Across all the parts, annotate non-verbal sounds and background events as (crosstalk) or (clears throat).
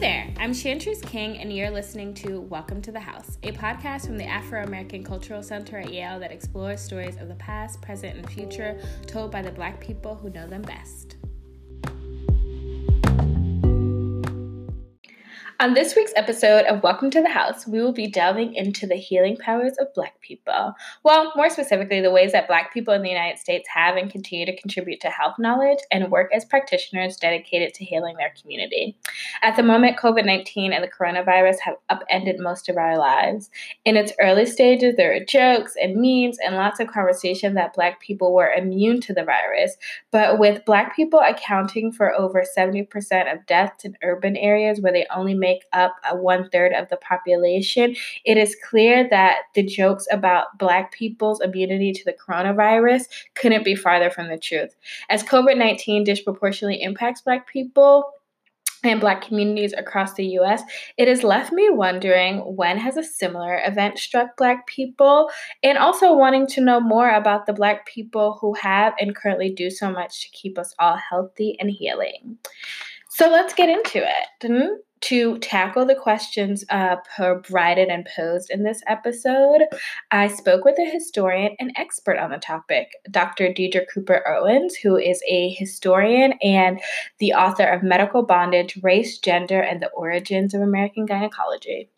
there, I'm Chantress King, and you're listening to Welcome to the House, a podcast from the Afro American Cultural Center at Yale that explores stories of the past, present, and future told by the Black people who know them best. On this week's episode of Welcome to the House, we will be delving into the healing powers of Black people. Well, more specifically, the ways that Black people in the United States have and continue to contribute to health knowledge and work as practitioners dedicated to healing their community. At the moment, COVID 19 and the coronavirus have upended most of our lives. In its early stages, there were jokes and memes and lots of conversation that Black people were immune to the virus. But with Black people accounting for over 70% of deaths in urban areas where they only make make up one third of the population, it is clear that the jokes about Black people's immunity to the coronavirus couldn't be farther from the truth. As COVID 19 disproportionately impacts Black people, and black communities across the US, it has left me wondering when has a similar event struck black people and also wanting to know more about the black people who have and currently do so much to keep us all healthy and healing. So let's get into it hmm? To tackle the questions uh, provided and posed in this episode, I spoke with a historian and expert on the topic, Dr. Deirdre Cooper Owens, who is a historian and the author of Medical Bondage Race, Gender, and the Origins of American Gynecology.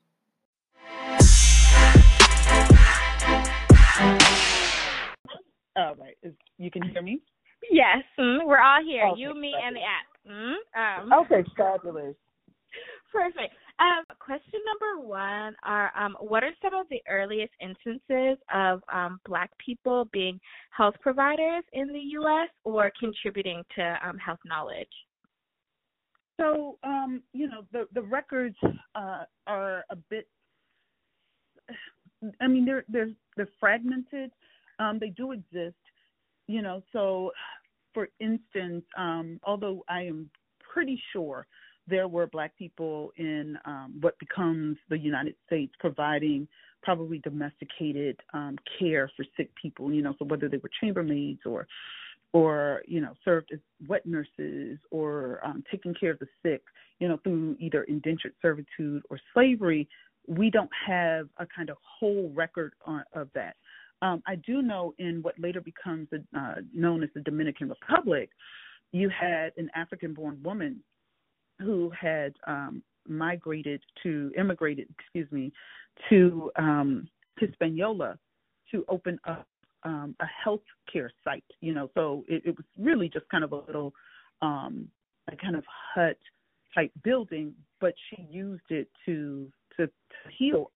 All right. You can hear me? Yes, mm, we're all here. Okay, you, me, and the app. Mm, um. Okay, fabulous. Perfect. Um, question number one are um, what are some of the earliest instances of um, Black people being health providers in the U.S. or contributing to um, health knowledge? So, um, you know, the the records uh, are a bit. I mean, they're they're they're fragmented. Um, they do exist, you know. So, for instance, although I am pretty sure there were black people in um, what becomes the United States providing probably domesticated um, care for sick people. You know, so whether they were chambermaids or or you know served as wet nurses or um, taking care of the sick, you know, through either indentured servitude or slavery, we don't have a kind of whole record on, of that. Um, I do know in what later becomes uh, known as the Dominican Republic, you had an African-born woman who had um, migrated to immigrated, excuse me, to um, Hispaniola to open up um, a health care site. You know, so it, it was really just kind of a little, um, a kind of hut type building, but she used it to to, to heal.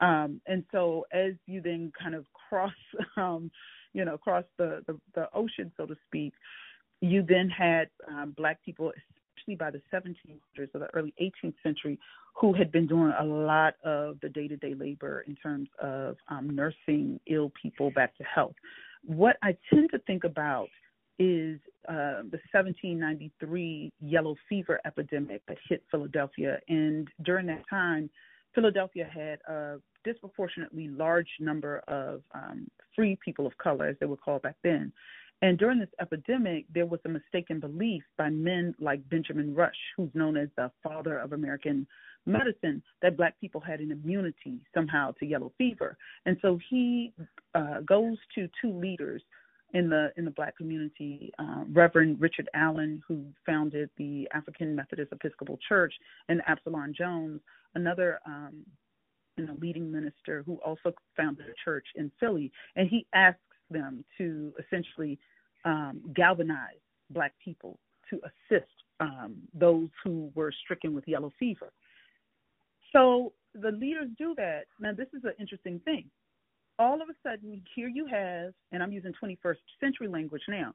Um, and so as you then kind of cross, (laughs) um, you know, across the, the, the ocean, so to speak, you then had um, black people, by the 1700s or the early 18th century, who had been doing a lot of the day to day labor in terms of um, nursing ill people back to health. What I tend to think about is uh, the 1793 yellow fever epidemic that hit Philadelphia. And during that time, Philadelphia had a disproportionately large number of um, free people of color, as they were called back then. And during this epidemic, there was a mistaken belief by men like Benjamin Rush, who's known as the father of American medicine, that black people had an immunity somehow to yellow fever. And so he uh, goes to two leaders in the in the black community, uh, Reverend Richard Allen, who founded the African Methodist Episcopal Church, and Absalom Jones, another um, you know, leading minister who also founded a church in Philly, and he asks them to essentially um, galvanize Black people to assist um, those who were stricken with yellow fever. So the leaders do that. Now, this is an interesting thing. All of a sudden, here you have, and I'm using 21st century language now,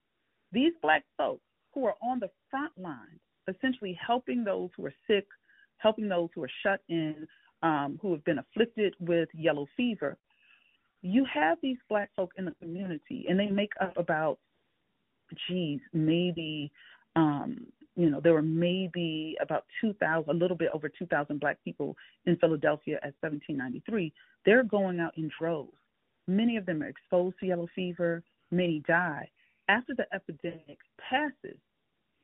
these Black folks who are on the front line, essentially helping those who are sick, helping those who are shut in, um, who have been afflicted with yellow fever. You have these Black folk in the community, and they make up about geez, maybe um, you know, there were maybe about 2,000, a little bit over 2,000 black people in Philadelphia at 1793. They're going out in droves. Many of them are exposed to yellow fever, many die. After the epidemic passes,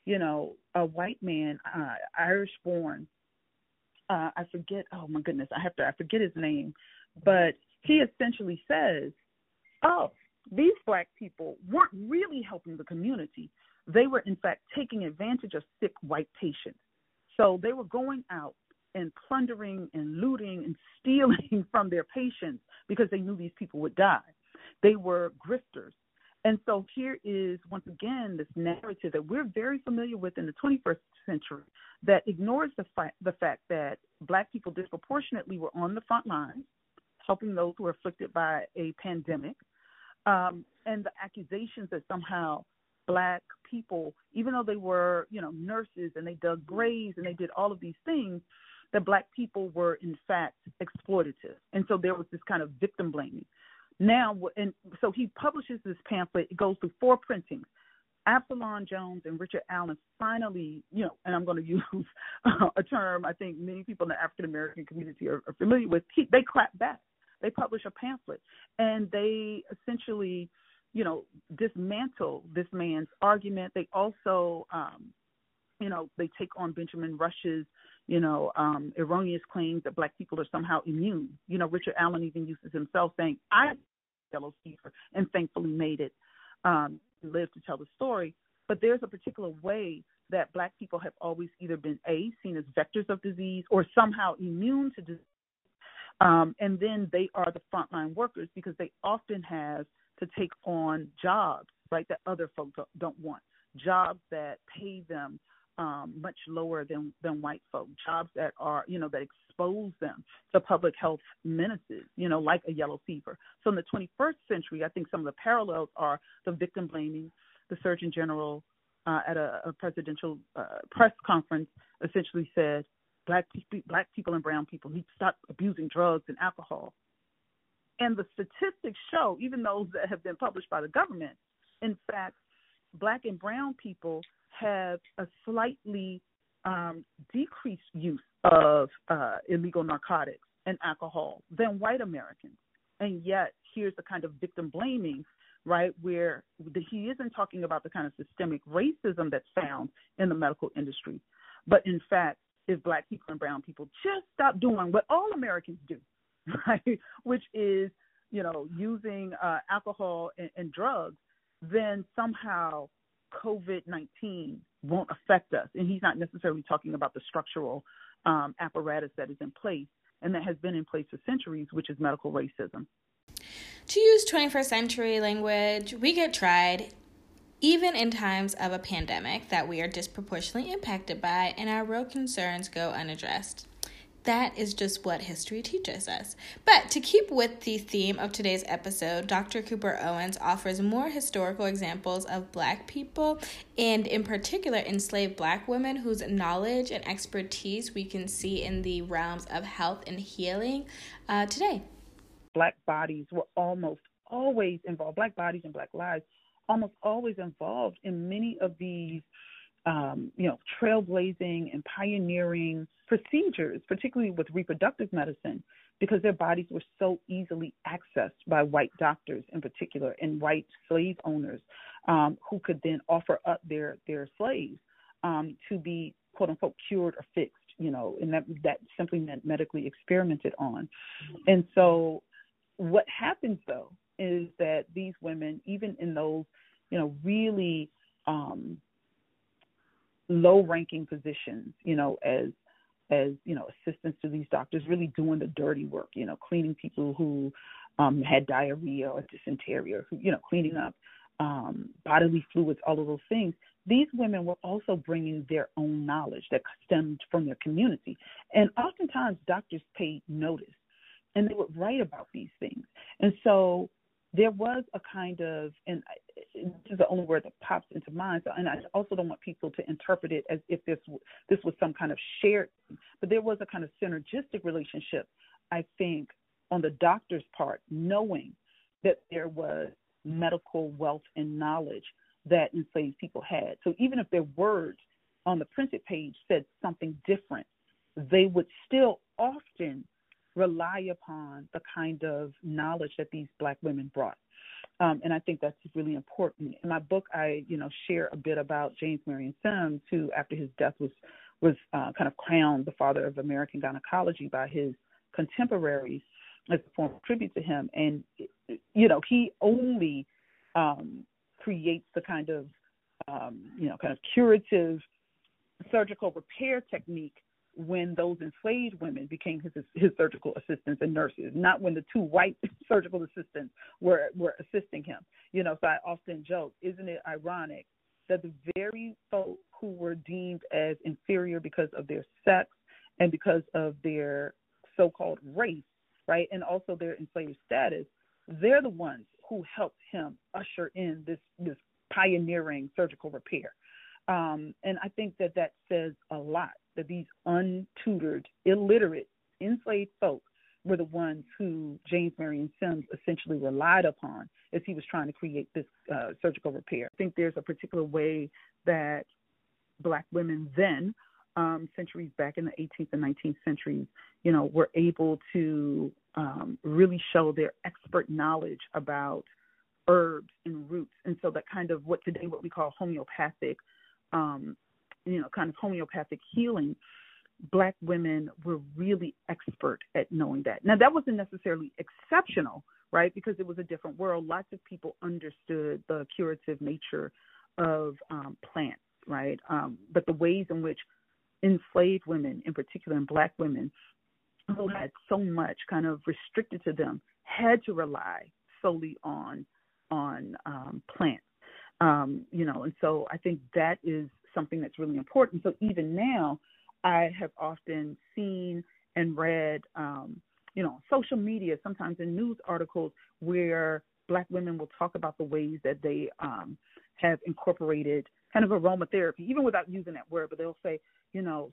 you know, a white man, uh, Irish born, uh, I forget, oh my goodness, I have to, I forget his name, but he essentially says, oh, these black people weren't really helping the community. They were, in fact, taking advantage of sick white patients. So they were going out and plundering and looting and (laughs) stealing from their patients because they knew these people would die. They were grifters. And so here is once again this narrative that we're very familiar with in the 21st century that ignores the, fi- the fact that black people disproportionately were on the front lines, helping those who were afflicted by a pandemic, um, and the accusations that somehow black people, even though they were, you know, nurses and they dug graves and they did all of these things, that black people were in fact exploitative. And so there was this kind of victim blaming. Now, and so he publishes this pamphlet. It goes through four printings. Absalom Jones and Richard Allen finally, you know, and I'm going (laughs) to use a term I think many people in the African American community are, are familiar with. He, they clap back. They publish a pamphlet, and they essentially, you know, dismantle this man's argument. They also, um, you know, they take on Benjamin Rush's you know, um, erroneous claims that black people are somehow immune. You know, Richard Allen even uses himself saying, I yellow fever and thankfully made it, um, lived to tell the story. But there's a particular way that black people have always either been A, seen as vectors of disease or somehow immune to disease. Um, and then they are the frontline workers because they often have to take on jobs, right, that other folks don't want, jobs that pay them um, much lower than than white folk. Jobs that are you know that expose them to public health menaces, you know, like a yellow fever. So in the 21st century, I think some of the parallels are the victim blaming. The Surgeon General uh, at a, a presidential uh, press conference essentially said, "Black people, black people and brown people need to stop abusing drugs and alcohol." And the statistics show, even those that have been published by the government, in fact, black and brown people have a slightly um, decreased use of uh, illegal narcotics and alcohol than white Americans. And yet, here's the kind of victim blaming, right, where the, he isn't talking about the kind of systemic racism that's found in the medical industry, but in fact, if black people and brown people just stop doing what all Americans do, (laughs) right, which is, you know, using uh, alcohol and, and drugs, then somehow COVID 19 won't affect us. And he's not necessarily talking about the structural um, apparatus that is in place and that has been in place for centuries, which is medical racism. To use 21st century language, we get tried even in times of a pandemic that we are disproportionately impacted by, and our real concerns go unaddressed. That is just what history teaches us. But to keep with the theme of today's episode, Dr. Cooper Owens offers more historical examples of Black people, and in particular, enslaved Black women whose knowledge and expertise we can see in the realms of health and healing uh, today. Black bodies were almost always involved, Black bodies and Black lives almost always involved in many of these um, you know, trailblazing and pioneering procedures, particularly with reproductive medicine, because their bodies were so easily accessed by white doctors in particular and white slave owners um, who could then offer up their, their slaves um, to be quote unquote cured or fixed, you know, and that, that simply meant medically experimented on. And so what happens though is that these women, even in those, you know, really um, low ranking positions, you know, as as you know assistants to these doctors, really doing the dirty work, you know, cleaning people who um, had diarrhea or dysentery, or you know, cleaning up um, bodily fluids, all of those things. These women were also bringing their own knowledge that stemmed from their community, and oftentimes doctors paid notice, and they would write about these things, and so there was a kind of, and this is the only word that pops into mind. So, and I also don't want people to interpret it as if this this was some kind of shared, but there was a kind of synergistic relationship, I think, on the doctor's part, knowing that there was medical wealth and knowledge that enslaved people had. So even if their words on the printed page said something different, they would still often rely upon the kind of knowledge that these black women brought. Um, and I think that's really important. In my book, I, you know, share a bit about James Marion Sims, who, after his death, was was uh, kind of crowned the father of American gynecology by his contemporaries as a form of tribute to him. And you know, he only um, creates the kind of um, you know, kind of curative surgical repair technique when those enslaved women became his his surgical assistants and nurses, not when the two white (laughs) surgical assistants were were assisting him. You know, so I often joke, isn't it ironic that the very folk who were deemed as inferior because of their sex and because of their so-called race, right, and also their enslaved status, they're the ones who helped him usher in this this pioneering surgical repair. Um, and I think that that says a lot that these untutored, illiterate, enslaved folk were the ones who James Marion Sims essentially relied upon as he was trying to create this uh, surgical repair. I think there's a particular way that black women then, um, centuries back in the 18th and 19th centuries, you know, were able to um, really show their expert knowledge about herbs and roots. And so that kind of what today what we call homeopathic um, you know, kind of homeopathic healing, black women were really expert at knowing that. Now, that wasn't necessarily exceptional, right? Because it was a different world. Lots of people understood the curative nature of um, plants, right? Um, but the ways in which enslaved women, in particular, and black women, who had so much kind of restricted to them, had to rely solely on on um, plants. Um, you know, and so I think that is something that's really important. So even now, I have often seen and read, um, you know, social media, sometimes in news articles, where Black women will talk about the ways that they um, have incorporated kind of aromatherapy, even without using that word, but they'll say, you know,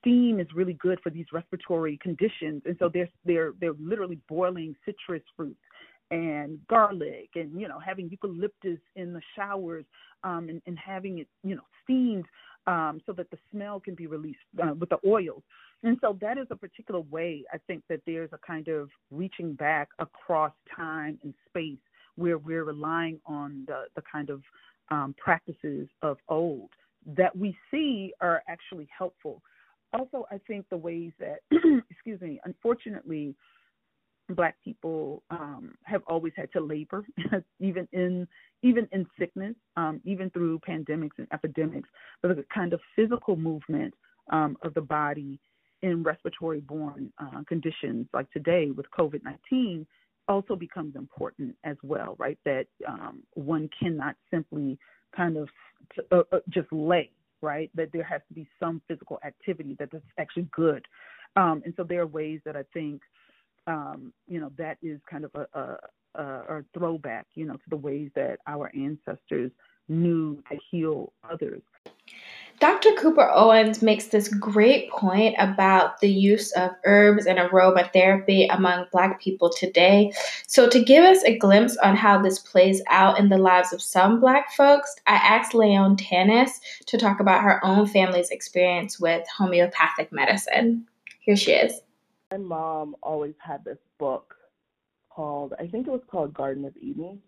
steam is really good for these respiratory conditions, and so they're they're they're literally boiling citrus fruits and garlic and you know having eucalyptus in the showers um, and, and having it you know steamed um, so that the smell can be released uh, with the oils. And so that is a particular way I think that there's a kind of reaching back across time and space where we're relying on the, the kind of um, practices of old that we see are actually helpful. Also, I think the ways that, (clears throat) excuse me, unfortunately, black people um, have always had to labor, (laughs) even in even in sickness, um, even through pandemics and epidemics. But the kind of physical movement um, of the body in respiratory borne uh, conditions like today with COVID 19 also becomes important as well, right? That um, one cannot simply kind of uh, uh, just lay, right? That there has to be some physical activity that is actually good. Um, and so there are ways that I think um, you know, that is kind of a, a, a, throwback, you know, to the ways that our ancestors knew to heal others. Dr. Cooper Owens makes this great point about the use of herbs and aromatherapy among Black people today. So, to give us a glimpse on how this plays out in the lives of some Black folks, I asked Leon Tanis to talk about her own family's experience with homeopathic medicine. Here she is my mom always had this book called I think it was called Garden of Eden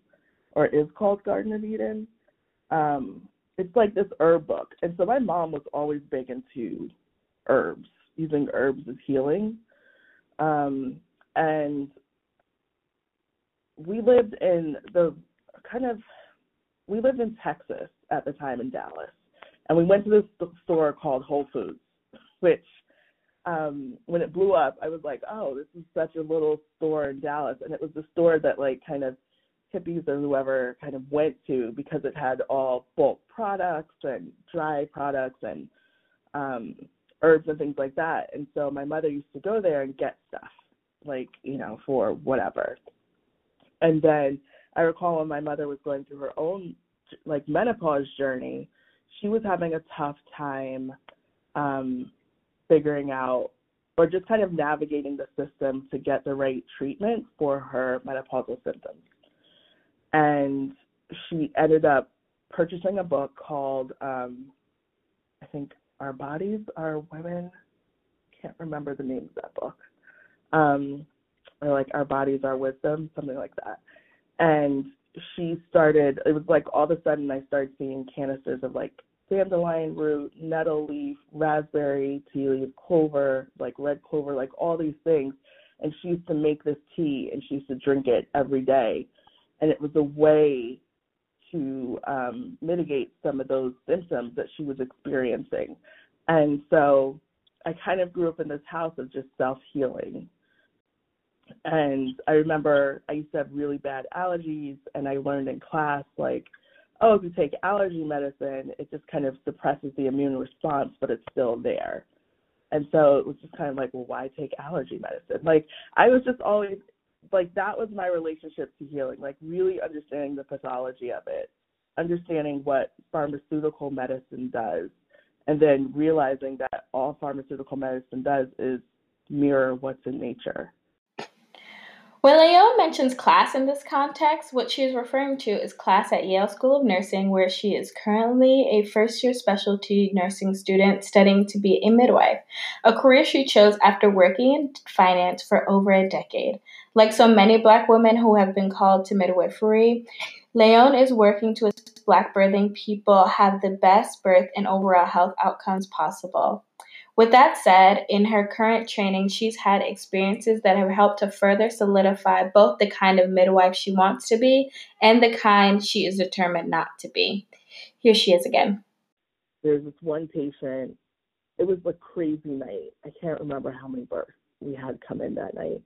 or is called Garden of Eden. Um, it's like this herb book. And so my mom was always big into herbs, using herbs as healing. Um, and we lived in the kind of we lived in Texas at the time in Dallas. And we went to this store called Whole Foods, which um when it blew up i was like oh this is such a little store in dallas. And it was the store that like kind of hippies or whoever kind of went to because it had all bulk products and dry products and um herbs and things like that. And so my mother used to go there and get stuff like you know for whatever. And then i recall when my mother was going through her own like menopause journey she was having a tough time um figuring out or just kind of navigating the system to get the right treatment for her menopausal symptoms. And she ended up purchasing a book called, um, I think, Our Bodies Are Women. Can't remember the name of that book. Um, or like Our Bodies Are Wisdom, something like that. And she started it was like all of a sudden I started seeing canisters of like dandelion root, nettle leaf, raspberry, tea leaf, clover, like red clover, like all these things. And she used to make this tea and she used to drink it every day. And it was a way to um, mitigate some of those symptoms that she was experiencing. And so I kind of grew up in this house of just self healing. And I remember I used to have really bad allergies, and I learned in class, like, oh, if you take allergy medicine, it just kind of suppresses the immune response, but it's still there. And so it was just kind of like, well, why take allergy medicine? Like, I was just always like, that was my relationship to healing, like, really understanding the pathology of it, understanding what pharmaceutical medicine does, and then realizing that all pharmaceutical medicine does is mirror what's in nature. When Leon mentions class in this context, what she is referring to is class at Yale School of Nursing, where she is currently a first year specialty nursing student studying to be a midwife, a career she chose after working in finance for over a decade. Like so many Black women who have been called to midwifery, Leon is working to assist Black birthing people have the best birth and overall health outcomes possible. With that said, in her current training, she's had experiences that have helped to further solidify both the kind of midwife she wants to be and the kind she is determined not to be. Here she is again. There's this one patient, it was a crazy night. I can't remember how many births we had come in that night.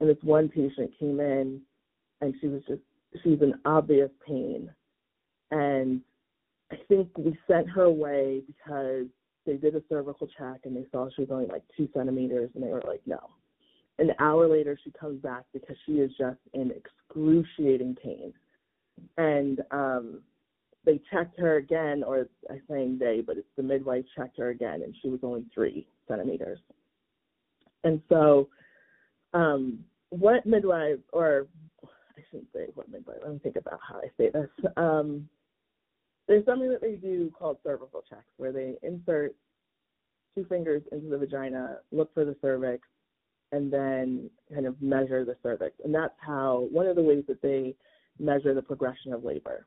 And this one patient came in and she was just, she was in obvious pain. And I think we sent her away because they did a cervical check and they saw she was only like two centimeters and they were like, no. An hour later, she comes back because she is just in excruciating pain. And um, they checked her again, or I'm saying they, but it's the midwife checked her again and she was only three centimeters. And so, um, what midwife, or I shouldn't say what midwife, let me think about how I say this. Um, there's something that they do called cervical checks where they insert two fingers into the vagina, look for the cervix, and then kind of measure the cervix. And that's how one of the ways that they measure the progression of labor.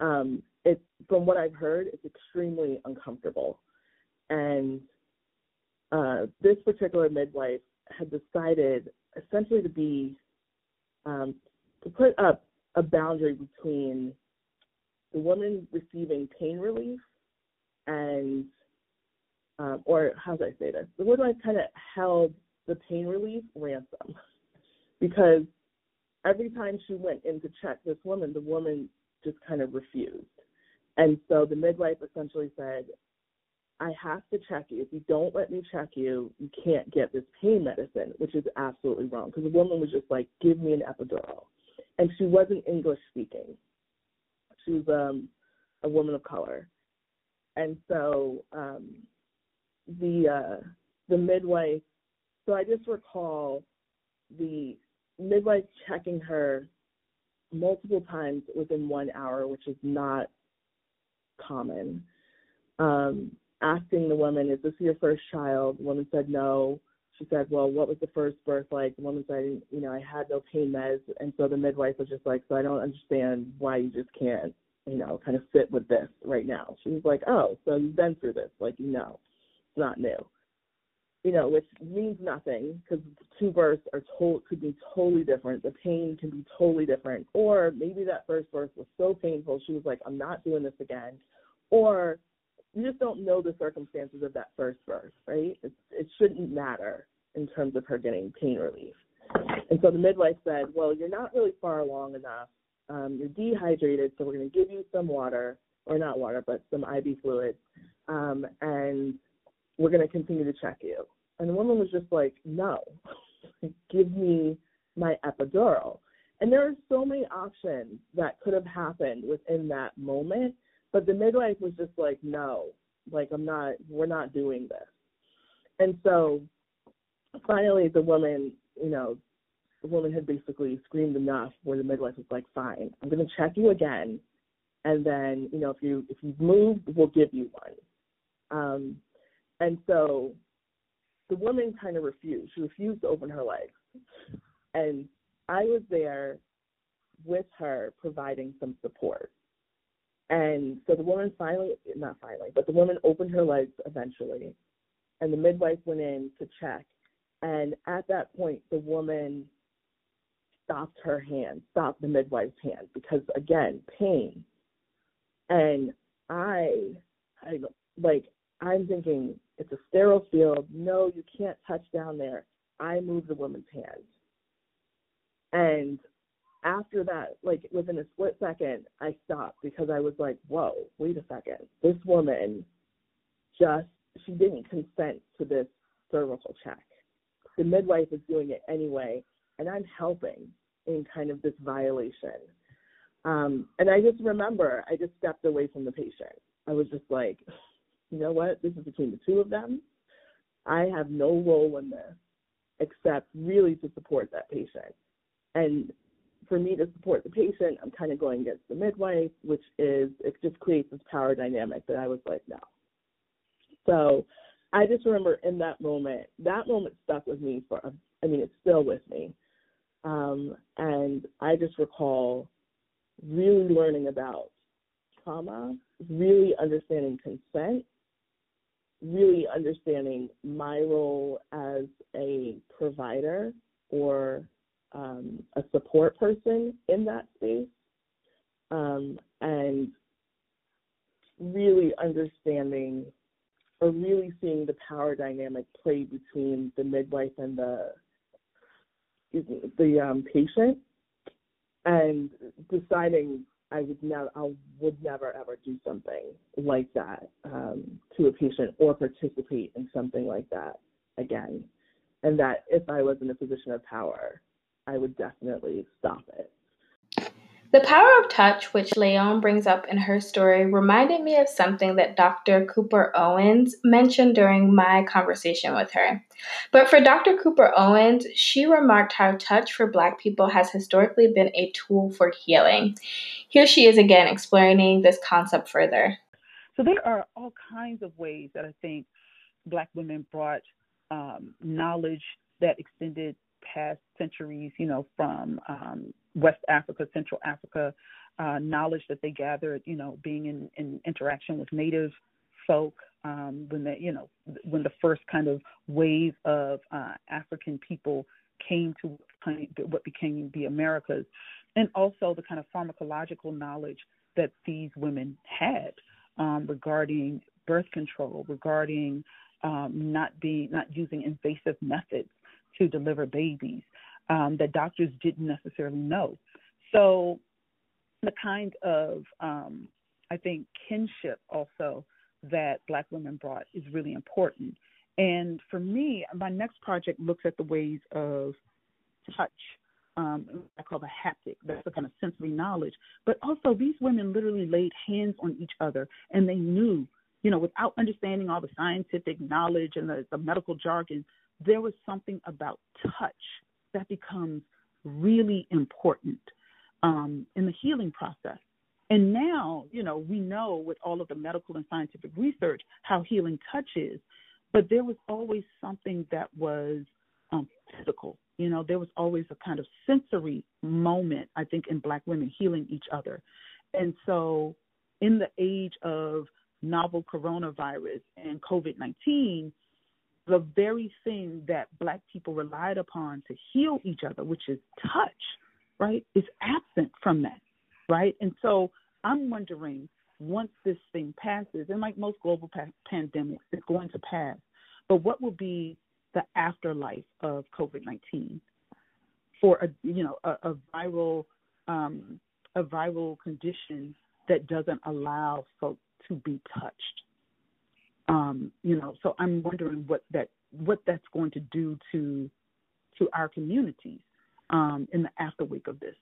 Um, it's from what I've heard, it's extremely uncomfortable. And uh, this particular midwife had decided essentially to be um, to put up a boundary between the woman receiving pain relief and um, or how do I say this? The midwife kind of held the pain relief ransom (laughs) because every time she went in to check this woman, the woman just kind of refused. And so the midwife essentially said, I have to check you. If you don't let me check you, you can't get this pain medicine, which is absolutely wrong. Because the woman was just like, give me an epidural. And she wasn't English speaking. She was um, a woman of color, and so um, the uh, the midwife. So I just recall the midwife checking her multiple times within one hour, which is not common. Um, asking the woman, "Is this your first child?" The woman said no. She said, "Well, what was the first birth like?" The woman said, "You know, I had no pain meds," and so the midwife was just like, "So I don't understand why you just can't you know, kind of sit with this right now. She was like, oh, so you've been through this. Like, you know, it's not new. You know, which means nothing because two births are told could be totally different. The pain can be totally different. Or maybe that first birth was so painful, she was like, I'm not doing this again. Or you just don't know the circumstances of that first birth, right? It, it shouldn't matter in terms of her getting pain relief. And so the midwife said, Well, you're not really far along enough um, you're dehydrated, so we're going to give you some water, or not water, but some IV fluid, um, and we're going to continue to check you. And the woman was just like, no, (laughs) give me my epidural. And there are so many options that could have happened within that moment, but the midwife was just like, no, like I'm not, we're not doing this. And so finally the woman, you know, the woman had basically screamed enough where the midwife was like, fine, I'm going to check you again. And then, you know, if you if you've moved, we'll give you one. Um, and so the woman kind of refused. She refused to open her legs. And I was there with her providing some support. And so the woman finally, not finally, but the woman opened her legs eventually. And the midwife went in to check. And at that point, the woman stopped her hand, stopped the midwife's hand because, again, pain. And I, I like, I'm thinking it's a sterile field. No, you can't touch down there. I moved the woman's hand. And after that, like within a split second, I stopped because I was like, whoa, wait a second. This woman just, she didn't consent to this cervical check. The midwife is doing it anyway, and I'm helping in kind of this violation. Um, and I just remember I just stepped away from the patient. I was just like, you know what? This is between the two of them. I have no role in this except really to support that patient. And for me to support the patient, I'm kind of going against the midwife, which is, it just creates this power dynamic that I was like, no. So I just remember in that moment, that moment stuck with me for, I mean, it's still with me. Um, and I just recall really learning about trauma, really understanding consent, really understanding my role as a provider or um, a support person in that space, um, and really understanding or really seeing the power dynamic play between the midwife and the the um, patient, and deciding I would never, I would never ever do something like that um, to a patient or participate in something like that again. And that if I was in a position of power, I would definitely stop it. The power of touch, which Leon brings up in her story, reminded me of something that Dr. Cooper Owens mentioned during my conversation with her. But for Dr. Cooper Owens, she remarked how touch for Black people has historically been a tool for healing. Here she is again explaining this concept further. So there are all kinds of ways that I think Black women brought um, knowledge that extended past centuries, you know, from um, West Africa, Central Africa, uh, knowledge that they gathered, you know, being in, in interaction with native folk, um, when they, you know, when the first kind of wave of uh, African people came to what became the Americas, and also the kind of pharmacological knowledge that these women had um, regarding birth control, regarding um, not being not using invasive methods to deliver babies um, that doctors didn't necessarily know. So the kind of um, I think kinship also that Black women brought is really important. And for me, my next project looks at the ways of touch. Um, I call the haptic. That's the kind of sensory knowledge. But also, these women literally laid hands on each other, and they knew, you know, without understanding all the scientific knowledge and the, the medical jargon, there was something about touch that becomes really important um, in the healing process. And now, you know, we know with all of the medical and scientific research how healing touch is, but there was always something that was um, physical. You know, there was always a kind of sensory moment, I think, in Black women healing each other. And so, in the age of novel coronavirus and COVID 19, the very thing that Black people relied upon to heal each other, which is touch, right, is absent from that, right? And so I'm wondering once this thing passes, and like most global pa- pandemics, it's going to pass, but what will be the afterlife of COVID 19 for a you know a, a viral um, a viral condition that doesn't allow folks to be touched um, you know, so I'm wondering what that what that's going to do to to our communities um, in the afterwake of this.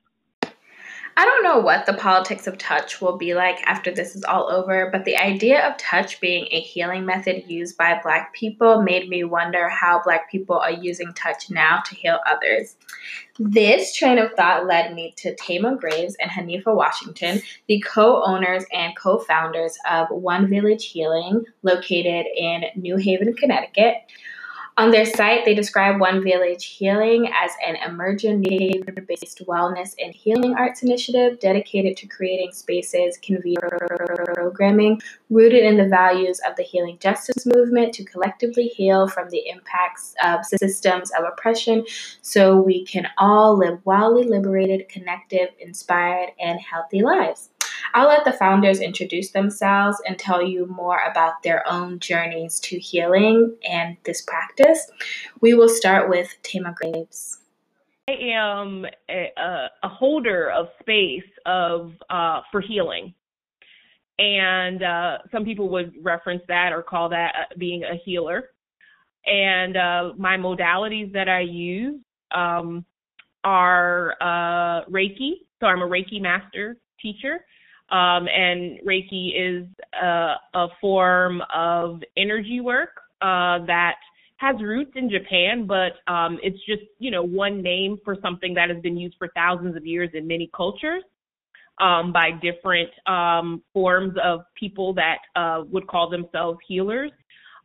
I don't know what the politics of touch will be like after this is all over, but the idea of touch being a healing method used by Black people made me wonder how Black people are using touch now to heal others. This train of thought led me to Tama Graves and Hanifa Washington, the co owners and co founders of One Village Healing, located in New Haven, Connecticut. On their site, they describe One Village Healing as an emergent nature based wellness and healing arts initiative dedicated to creating spaces, convening programming rooted in the values of the healing justice movement to collectively heal from the impacts of systems of oppression so we can all live wildly liberated, connected, inspired, and healthy lives. I'll let the founders introduce themselves and tell you more about their own journeys to healing and this practice. We will start with Tama Graves. I am a, a holder of space of uh, for healing, and uh, some people would reference that or call that uh, being a healer. And uh, my modalities that I use um, are uh, Reiki. So I'm a Reiki master teacher. Um, and Reiki is a, a, form of energy work uh, that has roots in Japan, but um, it's just you know one name for something that has been used for thousands of years in many cultures um, by different um, forms of people that uh, would call themselves healers.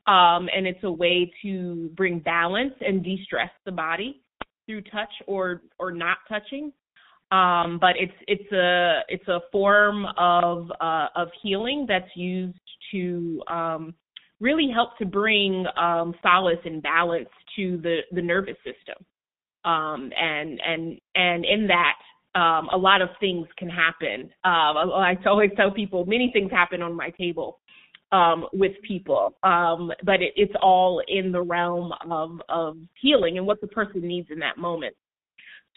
Um, and it's a way to bring balance and de-stress the body through touch or or not touching. Um, but it's it's a it's a form of uh, of healing that's used to um, really help to bring um, solace and balance to the the nervous system. Um, and and and in that, um, a lot of things can happen. Uh, I always tell people many things happen on my table um, with people, um, but it, it's all in the realm of of healing and what the person needs in that moment.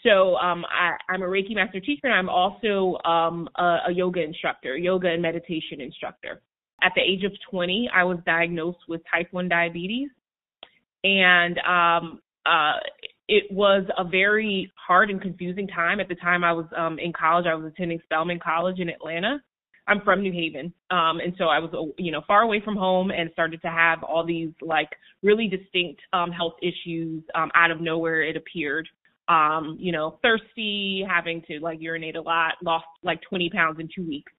So um, I, am a Reiki master teacher, and I'm also um, a, a, yoga instructor, yoga and meditation instructor. At the age of 20, I was diagnosed with type 1 diabetes, and um, uh, it was a very hard and confusing time. At the time, I was um, in college. I was attending Spelman College in Atlanta. I'm from New Haven, um, and so I was, you know, far away from home, and started to have all these like really distinct um, health issues out of nowhere. It appeared, um, you know, thirsty, having to like urinate a lot, lost like 20 pounds in two weeks.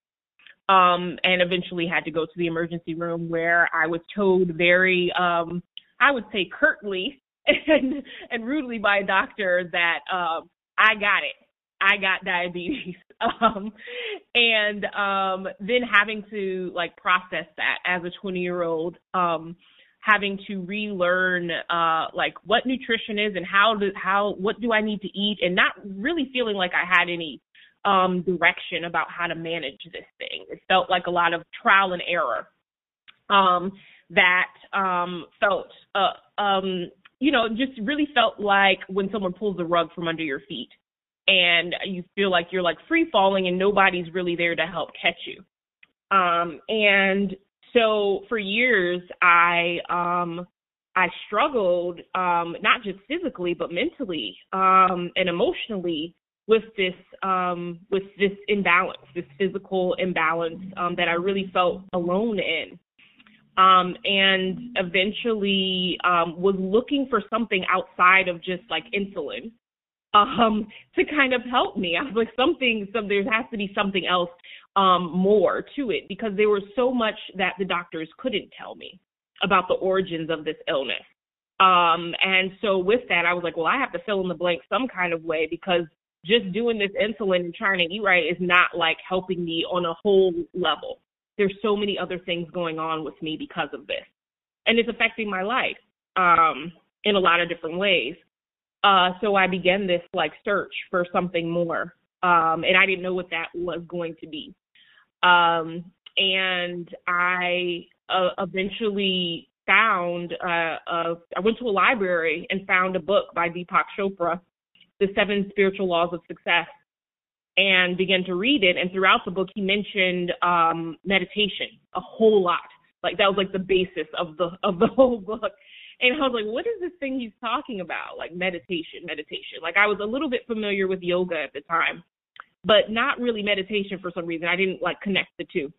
Um, and eventually had to go to the emergency room where I was told very, um, I would say curtly (laughs) and, and rudely by a doctor that, um, I got it. I got diabetes. (laughs) Um, and, um, then having to like process that as a 20 year old, um, having to relearn uh like what nutrition is and how do how what do I need to eat and not really feeling like I had any um direction about how to manage this thing. It felt like a lot of trial and error. Um that um felt uh um you know just really felt like when someone pulls the rug from under your feet and you feel like you're like free falling and nobody's really there to help catch you. Um and so for years I um I struggled um not just physically but mentally um and emotionally with this um with this imbalance, this physical imbalance um that I really felt alone in. Um and eventually um was looking for something outside of just like insulin um to kind of help me. I was like something some there has to be something else um, more to it because there was so much that the doctors couldn't tell me about the origins of this illness. Um, and so with that, I was like, well, I have to fill in the blank some kind of way because just doing this insulin and trying to eat right is not like helping me on a whole level. There's so many other things going on with me because of this. And it's affecting my life um, in a lot of different ways. Uh, so I began this like search for something more. Um, and I didn't know what that was going to be. Um, and I uh, eventually found, uh, uh, I went to a library and found a book by Deepak Chopra, The Seven Spiritual Laws of Success, and began to read it. And throughout the book, he mentioned um, meditation a whole lot. Like that was like the basis of the of the (laughs) whole book. And I was like, what is this thing he's talking about? Like meditation, meditation. Like I was a little bit familiar with yoga at the time, but not really meditation for some reason. I didn't like connect the two.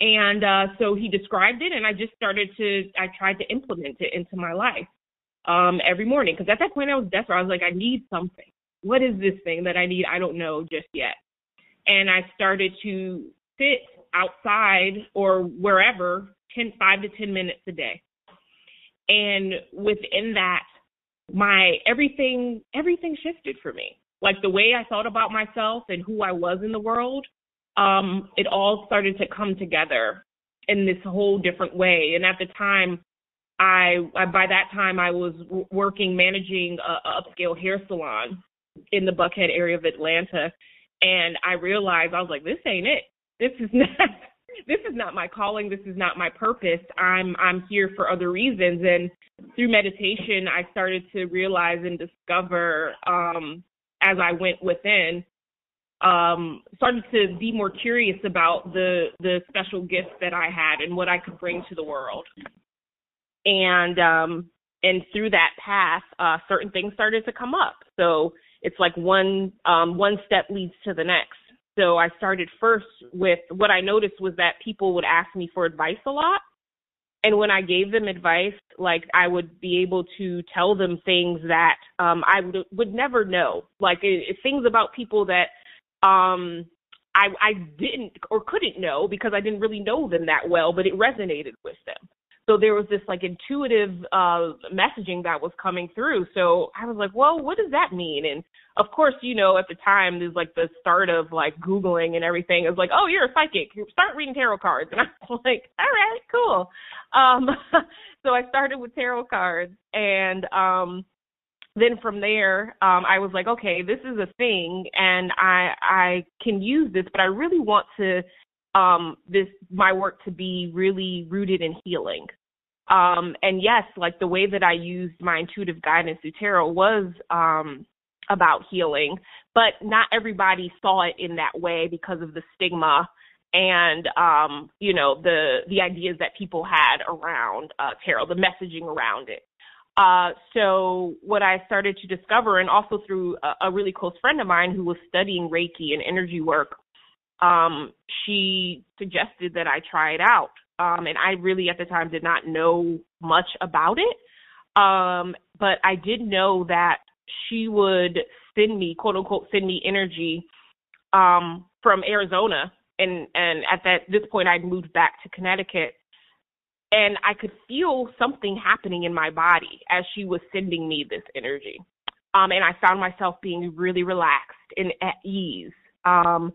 And uh, so he described it, and I just started to, I tried to implement it into my life um, every morning. Because at that point, I was desperate. I was like, I need something. What is this thing that I need? I don't know just yet. And I started to sit outside or wherever 10, 5 to 10 minutes a day And within that, my everything everything shifted for me. Like the way I thought about myself and who I was in the world, um, it all started to come together in this whole different way. And at the time, I, I by that time I was working managing a, a upscale hair salon in the Buckhead area of Atlanta, and I realized I was like, this ain't it. This is (laughs) not this is not my calling. This is not my purpose. I'm I'm here for other reasons. And through meditation, I started to realize and discover um, as I went within, um, started to be more curious about the the special gifts that I had and what I could bring to the world. And um, and through that path, uh, certain things started to come up. So it's like one um, one step leads to the next. So I started first with what I noticed was that people would ask me for advice a lot. And when I gave them advice, like I would be able to tell them things that um I would would never know. Like it, things about people that um I I didn't or couldn't know because I didn't really know them that well, but it resonated with them. So there was this like intuitive uh messaging that was coming through. So I was like, well, what does that mean? And of course, you know, at the time there's like the start of like Googling and everything. It's like, oh, you're a psychic. Start reading tarot cards. And (laughs) I was like, all right, cool. Um (laughs) so I started with tarot cards and um then from there, um, I was like, okay, this is a thing, and I I can use this, but I really want to um this my work to be really rooted in healing. Um and yes like the way that i used my intuitive guidance through tarot was um about healing but not everybody saw it in that way because of the stigma and um you know the the ideas that people had around uh tarot the messaging around it. Uh so what i started to discover and also through a, a really close friend of mine who was studying reiki and energy work um, she suggested that I try it out. Um, and I really at the time did not know much about it. Um, but I did know that she would send me, quote unquote, send me energy um, from Arizona. And, and at that this point, I'd moved back to Connecticut. And I could feel something happening in my body as she was sending me this energy. Um, and I found myself being really relaxed and at ease. Um,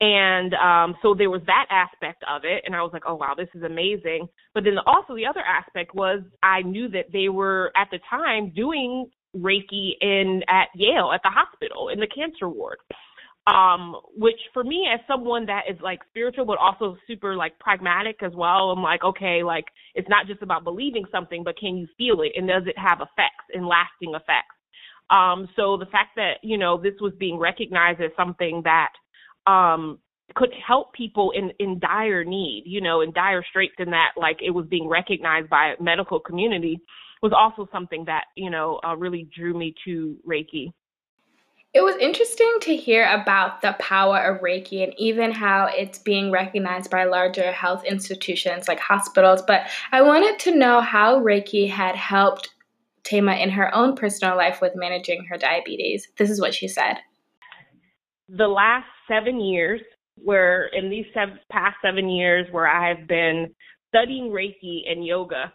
and um, so there was that aspect of it, and I was like, oh wow, this is amazing. But then also the other aspect was I knew that they were at the time doing Reiki in at Yale at the hospital in the cancer ward. Um, which for me as someone that is like spiritual but also super like pragmatic as well, I'm like, okay, like it's not just about believing something, but can you feel it and does it have effects and lasting effects? Um, so the fact that, you know, this was being recognized as something that um could help people in in dire need, you know, in dire straits in that like it was being recognized by medical community was also something that, you know, uh, really drew me to Reiki. It was interesting to hear about the power of Reiki and even how it's being recognized by larger health institutions like hospitals. But I wanted to know how Reiki had helped Tama in her own personal life with managing her diabetes. This is what she said the last seven years, where in these seven, past seven years where I've been studying Reiki and yoga,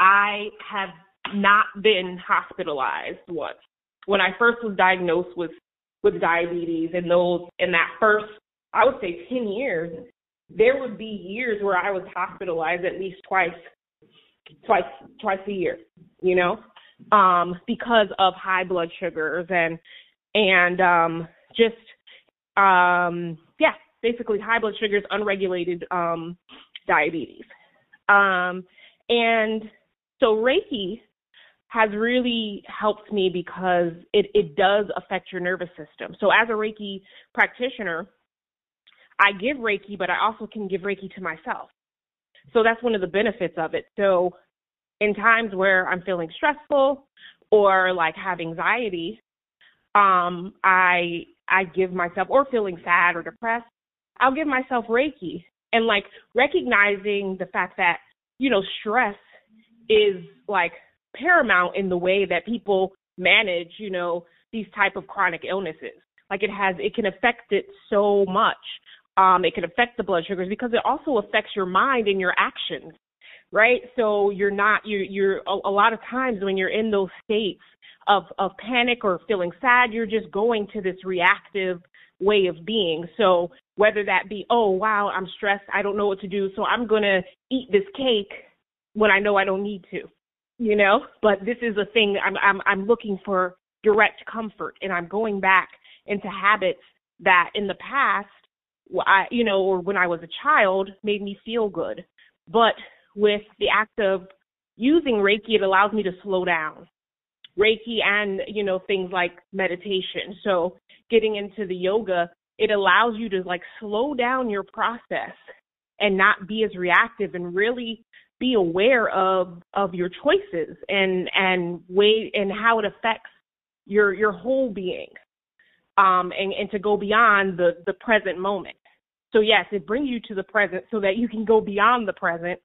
I have not been hospitalized once. When I first was diagnosed with with diabetes and those in that first I would say 10 years, there would be years where I was hospitalized at least twice twice twice a year, you know, um because of high blood sugars and and um just um yeah, basically high blood sugars, unregulated um diabetes. Um and so Reiki has really helped me because it, it does affect your nervous system. So as a Reiki practitioner, I give Reiki, but I also can give Reiki to myself. So that's one of the benefits of it. So in times where I'm feeling stressful or like have anxiety, um, I I give myself or feeling sad or depressed, I'll give myself Reiki and like recognizing the fact that, you know, stress is like paramount in the way that people manage, you know, these type of chronic illnesses. Like it has it can affect it so much. Um, it can affect the blood sugars because it also affects your mind and your actions. Right? So you're not you're you're a, a lot of times when you're in those states of of panic or feeling sad, you're just going to this reactive way of being. So whether that be, oh wow, I'm stressed, I don't know what to do, so I'm gonna eat this cake when I know I don't need to, you know. But this is a thing I'm I'm I'm looking for direct comfort, and I'm going back into habits that in the past, I you know, or when I was a child, made me feel good. But with the act of using Reiki, it allows me to slow down. Reiki and, you know, things like meditation. So getting into the yoga, it allows you to like slow down your process and not be as reactive and really be aware of of your choices and and way and how it affects your your whole being um and and to go beyond the the present moment so yes it brings you to the present so that you can go beyond the present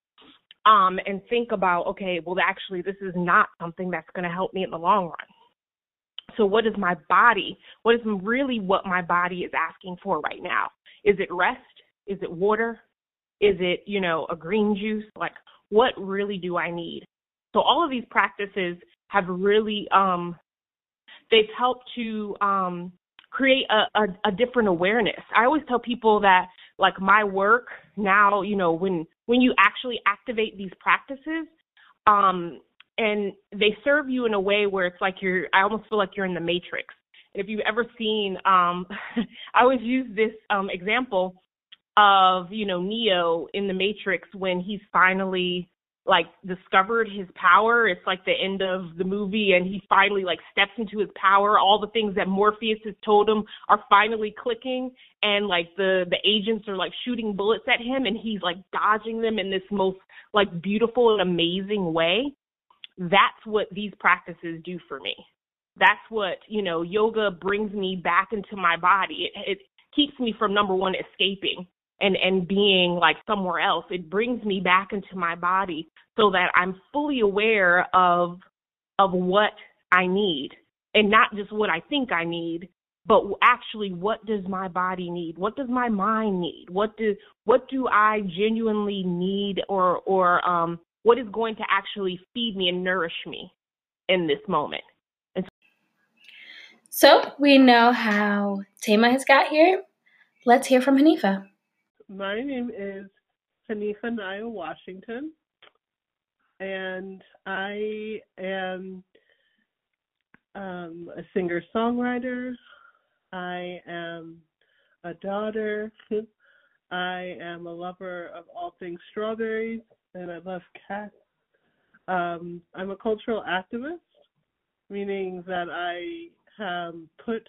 um, and think about, okay, well, actually, this is not something that's going to help me in the long run. So, what is my body? What is really what my body is asking for right now? Is it rest? Is it water? Is it, you know, a green juice? Like, what really do I need? So, all of these practices have really, um, they've helped to um, create a, a, a different awareness. I always tell people that, like, my work now, you know, when when you actually activate these practices um, and they serve you in a way where it's like you're i almost feel like you're in the matrix. And if you've ever seen um (laughs) i always use this um example of you know neo in the matrix when he's finally like discovered his power. It's like the end of the movie and he finally like steps into his power. All the things that Morpheus has told him are finally clicking and like the the agents are like shooting bullets at him and he's like dodging them in this most like beautiful and amazing way. That's what these practices do for me. That's what, you know, yoga brings me back into my body. It, it keeps me from number one escaping and and being like somewhere else. It brings me back into my body so that i'm fully aware of of what i need. And not just what i think i need but actually what does my body need? What does my mind need? What do what do i genuinely need or or um what is going to actually feed me and nourish me in this moment? And so, so we know how Tama has got here. Let's hear from Hanifa. My name is Hanifa Nayo Washington, and I am um, a singer songwriter. I am a daughter. (laughs) I am a lover of all things strawberries, and I love cats. Um, I'm a cultural activist, meaning that I have put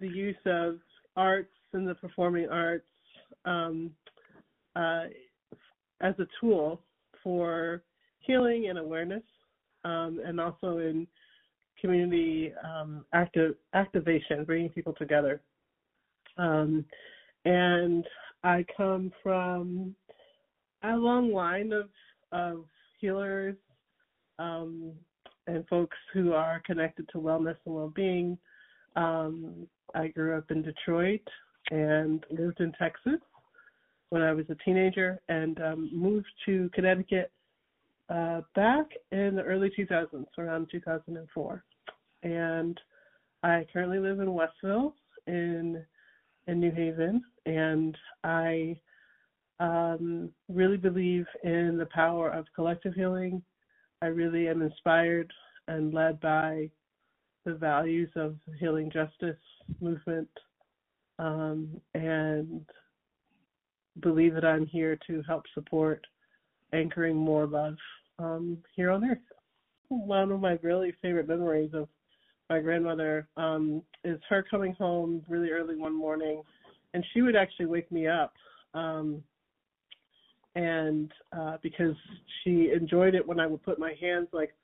the use of arts and the performing arts um, uh, as a tool for healing and awareness, um, and also in community um, active activation, bringing people together. Um, and I come from a long line of of healers um, and folks who are connected to wellness and well-being. Um, I grew up in Detroit and lived in Texas when I was a teenager and um, moved to Connecticut uh, back in the early 2000s, around 2004. And I currently live in Westville in in New Haven, and I um, really believe in the power of collective healing. I really am inspired and led by the values of the healing justice movement um, and believe that I'm here to help support anchoring more love um, here on earth. One of my really favorite memories of my grandmother um, is her coming home really early one morning, and she would actually wake me up. Um, and uh, because she enjoyed it when I would put my hands like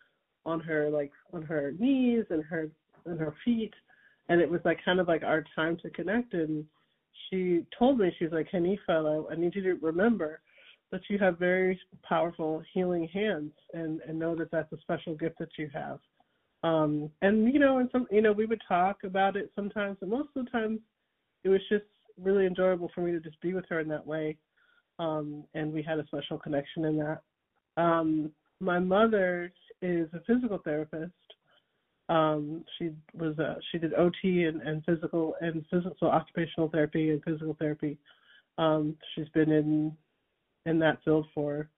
on her like on her knees and her and her feet, and it was like kind of like our time to connect and she told me, she was like, Hanifa, I need you to remember that you have very powerful healing hands and, and know that that's a special gift that you have. Um, and, you know, and some, you know, we would talk about it sometimes, but most of the times it was just really enjoyable for me to just be with her in that way. Um, and we had a special connection in that. Um, my mother is a physical therapist. Um, she was a, she did OT and, and physical and physical occupational therapy and physical therapy. Um, she's been in in that field for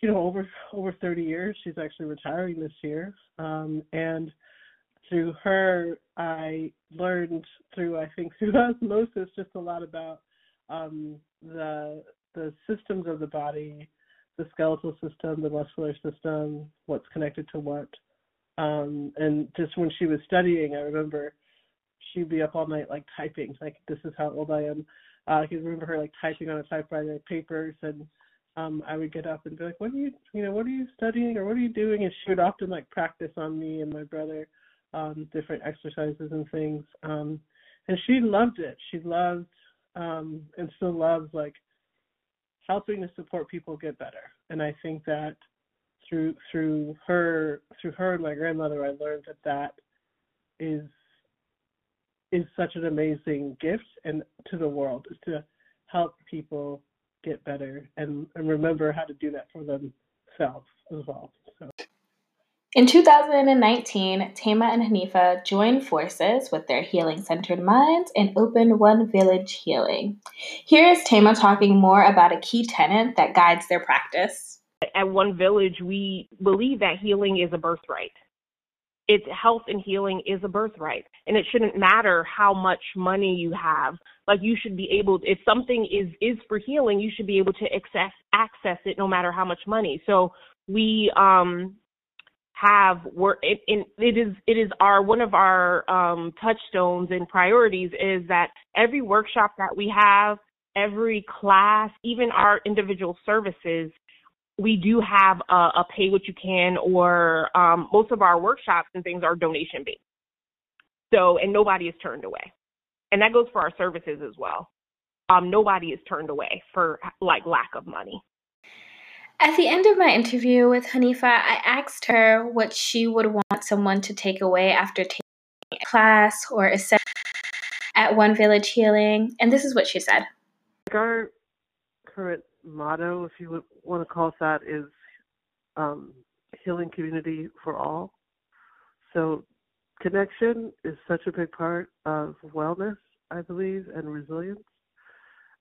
you know over over 30 years. She's actually retiring this year, um, and through her, I learned through I think (laughs) through osmosis just a lot about um, the the systems of the body, the skeletal system, the muscular system, what's connected to what. Um, and just when she was studying, I remember she'd be up all night like typing. Like this is how old I am. Uh, I can remember her like typing on a typewriter papers, and um, I would get up and be like, "What are you, you know, what are you studying or what are you doing?" And she would often like practice on me and my brother um, different exercises and things. Um, and she loved it. She loved um, and still loves like helping to support people get better. And I think that through through her through her and my grandmother, I learned that that is is such an amazing gift and to the world is to help people get better and, and remember how to do that for themselves as well. So. In 2019, Tama and Hanifa joined forces with their healing centered minds and opened One Village Healing. Here is Tama talking more about a key tenet that guides their practice. At One Village, we believe that healing is a birthright. It's health and healing is a birthright, and it shouldn't matter how much money you have. Like you should be able, if something is is for healing, you should be able to access access it no matter how much money. So we um have work it, it is it is our one of our um, touchstones and priorities is that every workshop that we have every class even our individual services we do have a, a pay what you can or um, most of our workshops and things are donation based. So and nobody is turned away. And that goes for our services as well. Um, nobody is turned away for like lack of money. At the end of my interview with Hanifa, I asked her what she would want someone to take away after taking a class or a session at One Village Healing, and this is what she said. Our current motto, if you would want to call it that, is um, healing community for all. So connection is such a big part of wellness, I believe, and resilience.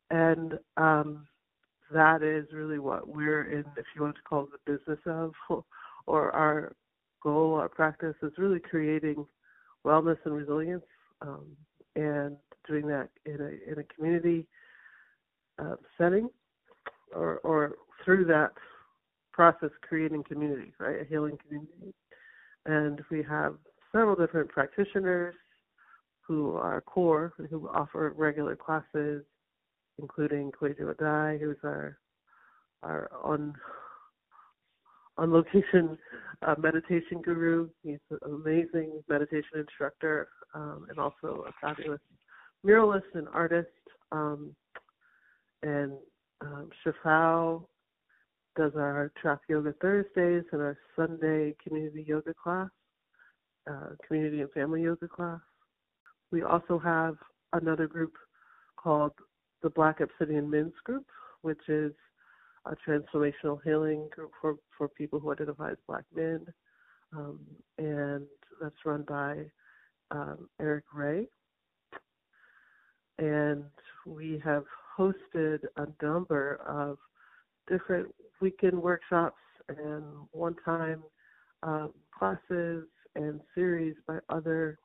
And um, that is really what we're in, if you want to call it the business of, (laughs) or our goal, our practice is really creating wellness and resilience, um, and doing that in a in a community uh, setting, or or through that process, creating community, right, a healing community. And we have several different practitioners who are core, who offer regular classes including Kweju Adai, who's our our on on location uh, meditation guru. He's an amazing meditation instructor um, and also a fabulous muralist and artist. Um, and um, Shafao does our Track Yoga Thursdays and our Sunday community yoga class, uh, community and family yoga class. We also have another group called the Black Obsidian Men's Group, which is a transformational healing group for, for people who identify as black men. Um, and that's run by um, Eric Ray. And we have hosted a number of different weekend workshops and one time um, classes and series by other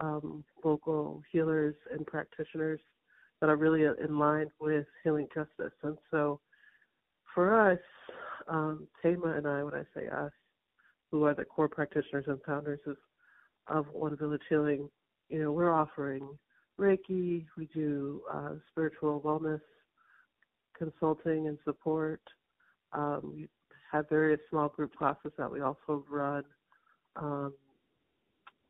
um, local healers and practitioners that are really in line with healing justice. And so for us, um, Tama and I, when I say us, who are the core practitioners and founders of, of One Village Healing, you know, we're offering Reiki, we do uh, spiritual wellness consulting and support. Um, we have various small group classes that we also run. Um,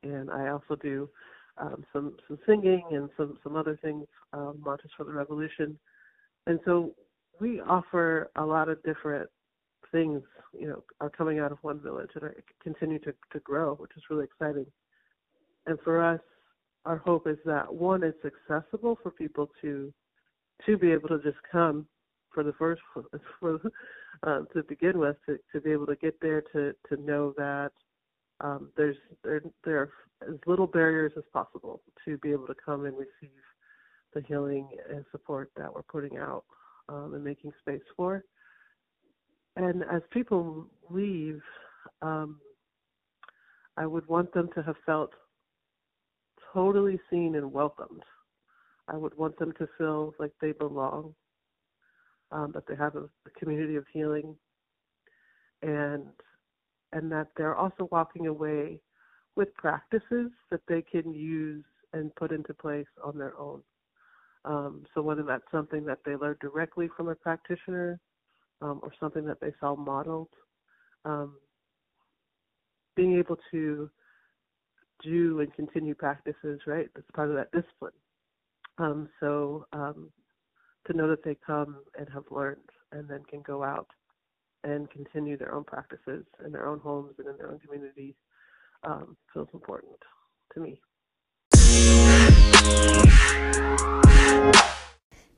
and I also do um, some some singing and some some other things, um, for the Revolution, and so we offer a lot of different things. You know, are coming out of one village and are continue to to grow, which is really exciting. And for us, our hope is that one, it's accessible for people to to be able to just come for the first (laughs) for um, to begin with to, to be able to get there to to know that um, there's there there are as little barriers as possible to be able to come and receive the healing and support that we're putting out um, and making space for. And as people leave, um, I would want them to have felt totally seen and welcomed. I would want them to feel like they belong, um, that they have a, a community of healing, and and that they're also walking away with practices that they can use and put into place on their own. Um, so whether that's something that they learned directly from a practitioner um, or something that they saw modeled, um, being able to do and continue practices, right? That's part of that discipline. Um, so um, to know that they come and have learned and then can go out and continue their own practices in their own homes and in their own communities um, feels important to me.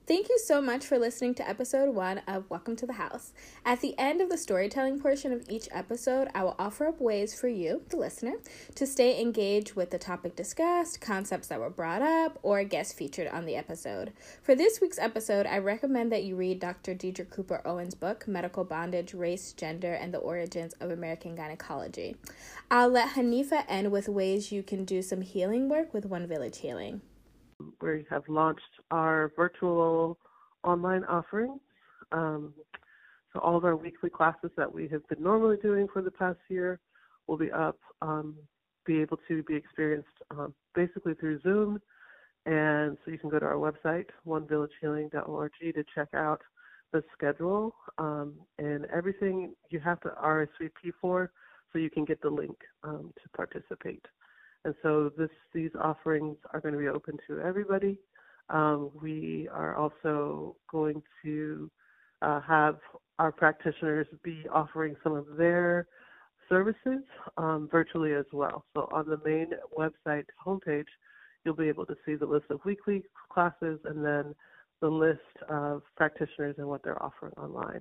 Thank you so much for listening to episode one of Welcome to the House. At the end of the storytelling portion of each episode, I will offer up ways for you, the listener, to stay engaged with the topic discussed, concepts that were brought up, or guests featured on the episode. For this week's episode, I recommend that you read Dr. Deirdre Cooper Owens' book, Medical Bondage, Race, Gender, and the Origins of American Gynecology. I'll let Hanifa end with ways you can do some healing work with One Village Healing we have launched our virtual online offerings. Um, so all of our weekly classes that we have been normally doing for the past year will be up, um, be able to be experienced um, basically through Zoom. And so you can go to our website, onevillagehealing.org, to check out the schedule um, and everything you have to RSVP for so you can get the link um, to participate. And so this, these offerings are going to be open to everybody. Um, we are also going to uh, have our practitioners be offering some of their services um, virtually as well. So on the main website homepage, you'll be able to see the list of weekly classes and then the list of practitioners and what they're offering online.